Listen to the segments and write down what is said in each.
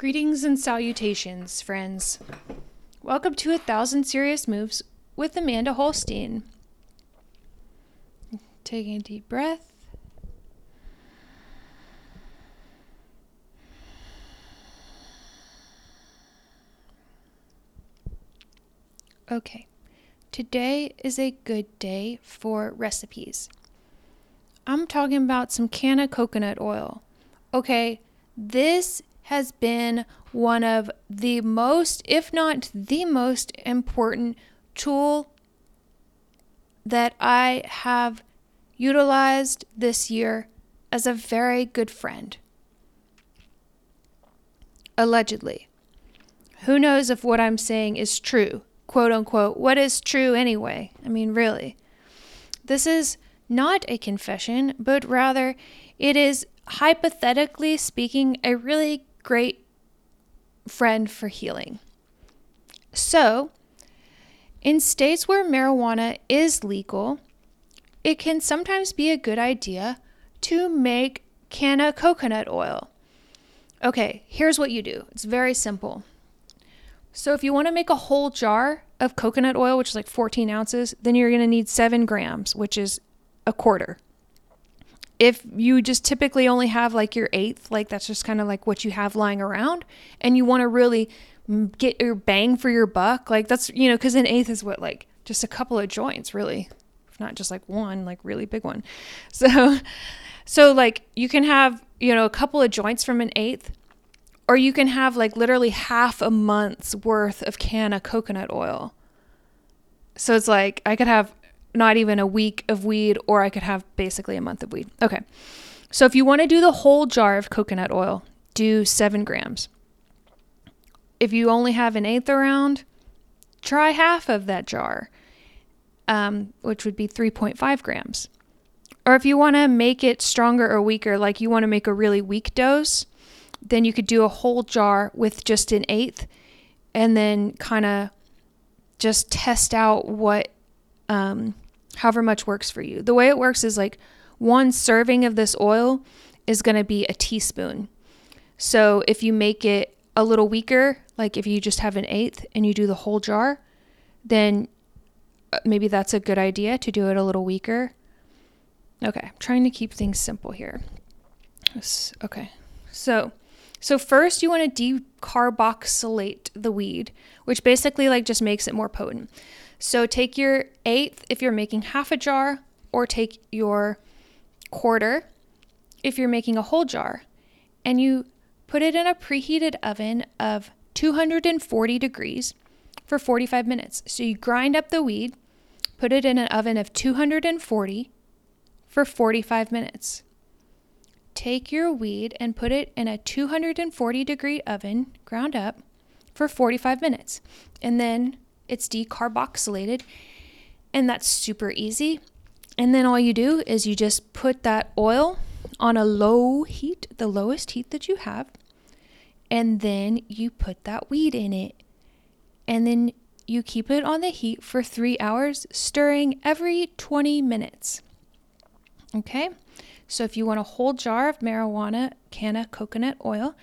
Greetings and salutations, friends. Welcome to A Thousand Serious Moves with Amanda Holstien. Taking a deep breath. Okay, today is a good day for recipes. I'm talking about some canna coconut oil. Okay, this has been one of the most, if not the most important tool that I have utilized this year as a very good friend. Allegedly. Who knows if what I'm saying is true? Quote unquote. What is true anyway? I mean, really. This is not a confession, but rather it is hypothetically speaking a really great friend for healing. So, in states where marijuana is legal, it can sometimes be a good idea to make canna coconut oil. Okay, here's what you do it's very simple. So, if you want to make a whole jar of coconut oil, which is like 14 ounces, then you're going to need seven grams, which is a quarter. If you just typically only have like your eighth, like that's just kind of like what you have lying around, and you want to really mm, get your bang for your buck, like that's, you know, because an eighth is what, like just a couple of joints, really, if not just like one, like really big one. So, so like you can have, you know, a couple of joints from an eighth, or you can have like literally half a month's worth of canna coconut oil. So it's like I could have not even a week of weed, or I could have basically a month of weed. Okay. So if you want to do the whole jar of coconut oil, do seven grams. If you only have an eighth around, try half of that jar, um, which would be 3.5 grams. Or if you want to make it stronger or weaker, like you want to make a really weak dose, then you could do a whole jar with just an eighth and then kind of just test out what um, however much works for you. The way it works is like one serving of this oil is going to be a teaspoon. So if you make it a little weaker, like if you just have an eighth and you do the whole jar, then uh, maybe that's a good idea to do it a little weaker. Okay, I'm trying to keep things simple here. Okay, so so first you want to decarboxylate the weed, which basically like just makes it more potent. So take your eighth if you're making half a jar, or take your quarter if you're making a whole jar, and you put it in a preheated oven of 240 degrees for 45 minutes. So you grind up the weed, put it in an oven of 240 for 45 minutes. Take your weed and put it in a 240 degree oven, ground up, for 45 minutes. And then it's decarboxylated, and that's super easy. And then all you do is you just put that oil on a low heat, the lowest heat that you have, and then you put that weed in it. And then you keep it on the heat for three hours, stirring every 20 minutes. Okay, so if you want a whole jar of marijuana canna coconut oil,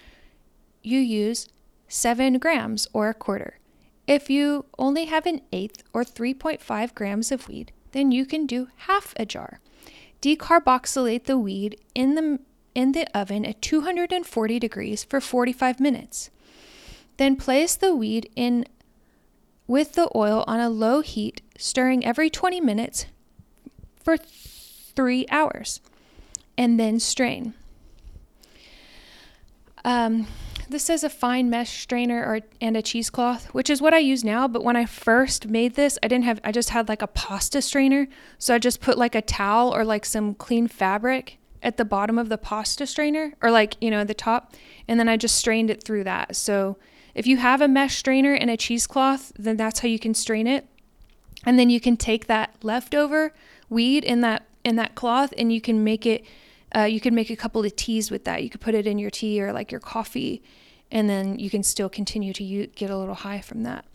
you use seven grams or a quarter. If you only have an eighth or 3.5 grams of weed, then you can do half a jar. Decarboxylate the weed in the in the oven at 240 degrees for 45 minutes. Then place the weed in with the oil on a low heat, stirring every 20 minutes for 3 hours, and then strain. Um, this says a fine mesh strainer or and a cheesecloth, which is what I use now. But when I first made this, I didn't have. I just had like a pasta strainer, so I just put like a towel or like some clean fabric at the bottom of the pasta strainer, or like you know the top, and then I just strained it through that. So if you have a mesh strainer and a cheesecloth, then that's how you can strain it, and then you can take that leftover weed in that in that cloth, and you can make it uh, you could make a couple of teas with that. You could put it in your tea or like your coffee, and then you can still continue to u- get a little high from that.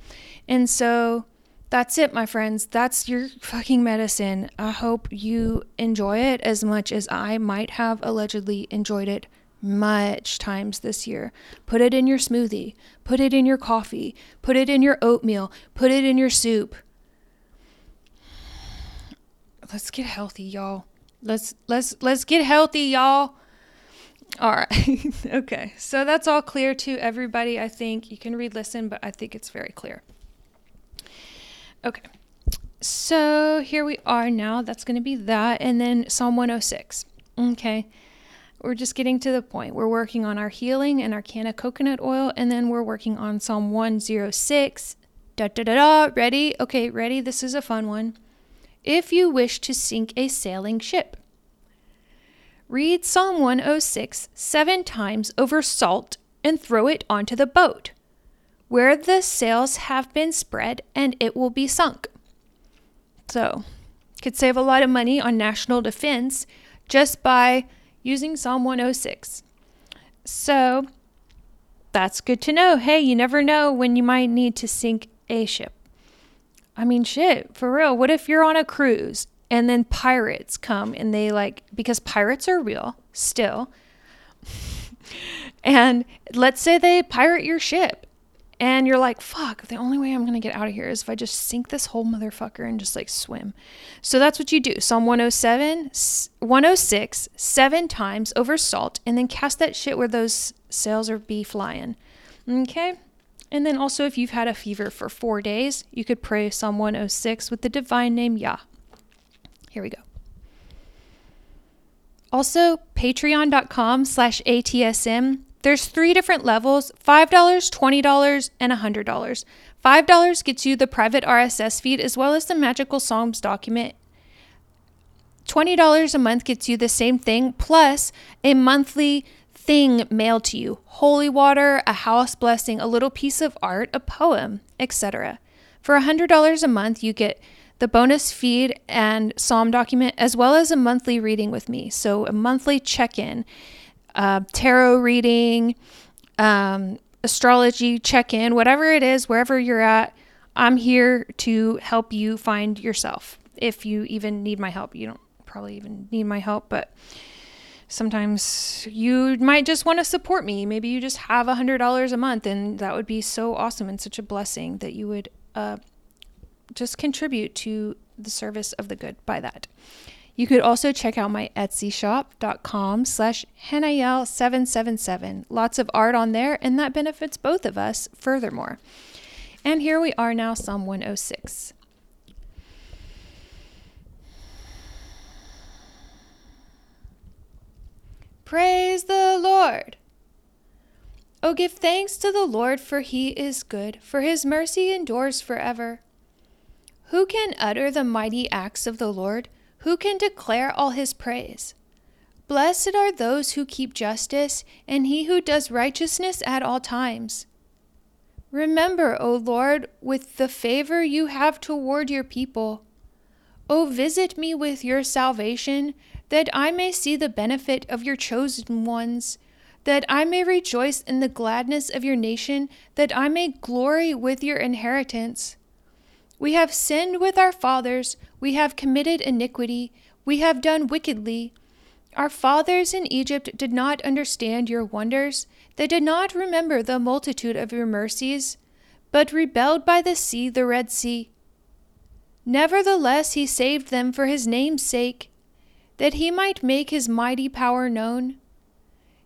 And so that's it, my friends. That's your fucking medicine. I hope you enjoy it as much as I might have allegedly enjoyed it much times this year. Put it in your smoothie, put it in your coffee, put it in your oatmeal, put it in your soup. Let's get healthy, y'all. Let's let's let's get healthy, y'all. All right. okay. So that's all clear to everybody, I think. You can read listen, but I think it's very clear. Okay. So here we are now. That's going to be that and then Psalm 106. Okay we're just getting to the point. We're working on our healing and our canna coconut oil, and then we're working on Psalm 106. Da da da da. Ready? Okay, ready? This is a fun one. If you wish to sink a sailing ship, read Psalm 106 seven times over salt and throw it onto the boat, where the sails have been spread, and it will be sunk. So, could save a lot of money on national defense just by using Psalm 106. So that's good to know. Hey, you never know when you might need to sink a ship. I mean, shit, for real. What if you're on a cruise and then pirates come and they like, because pirates are real still. and let's say they pirate your ship and you're like, fuck, the only way I'm going to get out of here is if I just sink this whole motherfucker and just like swim. So that's what you do. Psalm 107, 106, seven times over salt, and then cast that shit where those sails are be flying. Okay? And then also, if you've had a fever for four days, you could pray Psalm 106 with the divine name Yah. Here we go. Also, patreon.com slash ATSM there's three different levels $5, $20, and $100. $5 gets you the private RSS feed as well as the Magical Psalms document. $20 a month gets you the same thing plus a monthly thing mailed to you holy water, a house blessing, a little piece of art, a poem, etc. For $100 a month, you get the bonus feed and psalm document, as well as a monthly reading with me. So, a monthly check in uh, tarot reading, um, astrology check in, whatever it is, wherever you're at, I'm here to help you find yourself. If you even need my help, you don't probably even need my help, but sometimes you might just want to support me. Maybe you just have a hundred dollars a month, and that would be so awesome and such a blessing that you would uh, just contribute to the service of the good by that. You could also check out my Etsy shop.com slash Hanael777. Lots of art on there, and that benefits both of us furthermore. And here we are now, Psalm 106. Praise the Lord. Oh, give thanks to the Lord, for he is good, for his mercy endures forever. Who can utter the mighty acts of the Lord? Who can declare all his praise? Blessed are those who keep justice, and he who does righteousness at all times. Remember, O Lord, with the favor you have toward your people. O visit me with your salvation, that I may see the benefit of your chosen ones, that I may rejoice in the gladness of your nation, that I may glory with your inheritance. We have sinned with our fathers, we have committed iniquity, we have done wickedly. Our fathers in Egypt did not understand your wonders, they did not remember the multitude of your mercies, but rebelled by the sea, the Red Sea. Nevertheless, he saved them for his name's sake, that he might make his mighty power known.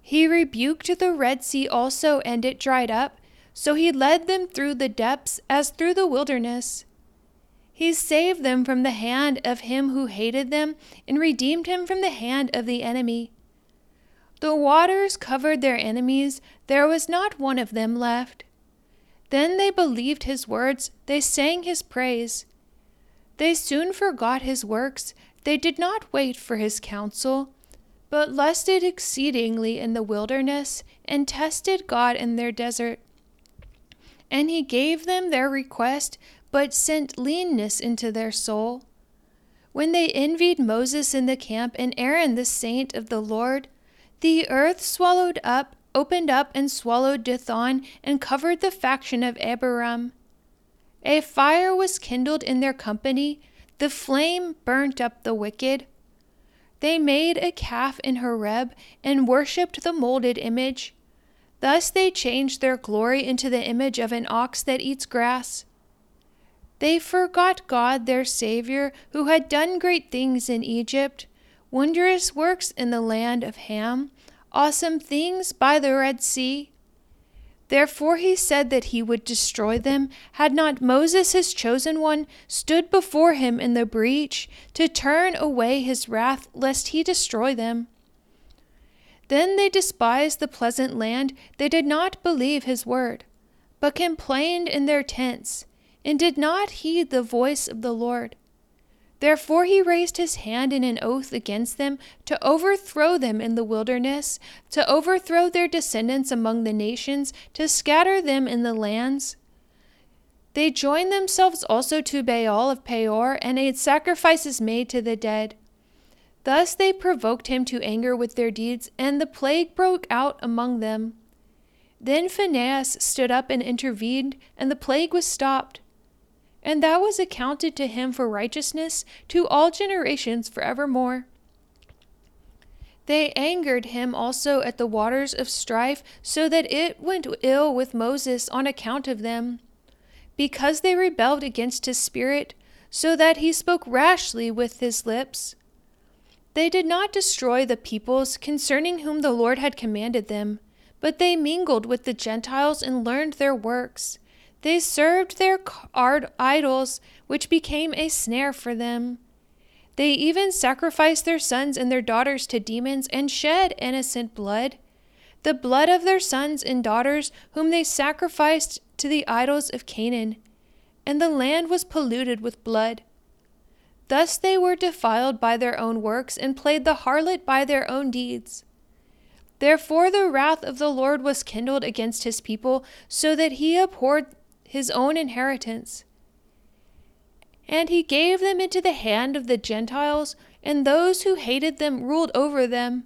He rebuked the Red Sea also, and it dried up, so he led them through the depths as through the wilderness. He saved them from the hand of him who hated them and redeemed him from the hand of the enemy. The waters covered their enemies, there was not one of them left. Then they believed his words, they sang his praise. They soon forgot his works, they did not wait for his counsel, but lusted exceedingly in the wilderness and tested God in their desert. And he gave them their request but sent leanness into their soul. When they envied Moses in the camp and Aaron the saint of the Lord, the earth swallowed up, opened up, and swallowed Dathan, and covered the faction of Abiram. A fire was kindled in their company, the flame burnt up the wicked. They made a calf in Horeb and worshipped the molded image. Thus they changed their glory into the image of an ox that eats grass. They forgot God, their Savior, who had done great things in Egypt, wondrous works in the land of Ham, awesome things by the Red Sea. Therefore he said that he would destroy them, had not Moses, his chosen one, stood before him in the breach to turn away his wrath, lest he destroy them. Then they despised the pleasant land, they did not believe his word, but complained in their tents, and did not heed the voice of the Lord. Therefore he raised his hand in an oath against them to overthrow them in the wilderness, to overthrow their descendants among the nations, to scatter them in the lands. They joined themselves also to Baal of Peor, and ate sacrifices made to the dead. Thus they provoked him to anger with their deeds, and the plague broke out among them. Then Phinehas stood up and intervened, and the plague was stopped and that was accounted to him for righteousness to all generations forevermore. They angered him also at the waters of strife, so that it went ill with Moses on account of them, because they rebelled against his spirit, so that he spoke rashly with his lips. They did not destroy the peoples concerning whom the Lord had commanded them, but they mingled with the Gentiles and learned their works. They served their idols, which became a snare for them. They even sacrificed their sons and their daughters to demons and shed innocent blood, the blood of their sons and daughters, whom they sacrificed to the idols of Canaan, and the land was polluted with blood. Thus they were defiled by their own works and played the harlot by their own deeds. Therefore the wrath of the Lord was kindled against his people, so that he abhorred his own inheritance. And he gave them into the hand of the Gentiles, and those who hated them ruled over them.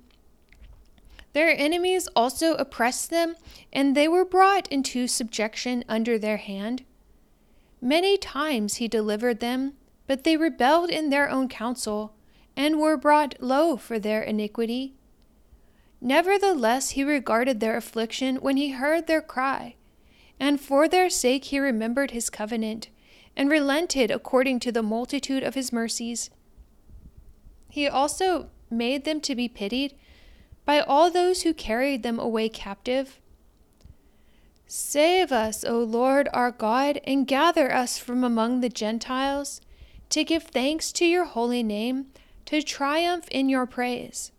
Their enemies also oppressed them, and they were brought into subjection under their hand. Many times he delivered them, but they rebelled in their own counsel, and were brought low for their iniquity. Nevertheless, he regarded their affliction when he heard their cry and for their sake he remembered his covenant, and relented according to the multitude of his mercies. He also made them to be pitied by all those who carried them away captive. Save us, O Lord our God, and gather us from among the Gentiles, to give thanks to your holy name, to triumph in your praise.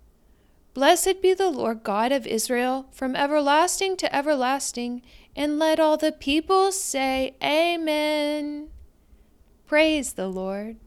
Blessed be the Lord God of Israel from everlasting to everlasting and let all the people say, Amen. Praise the Lord.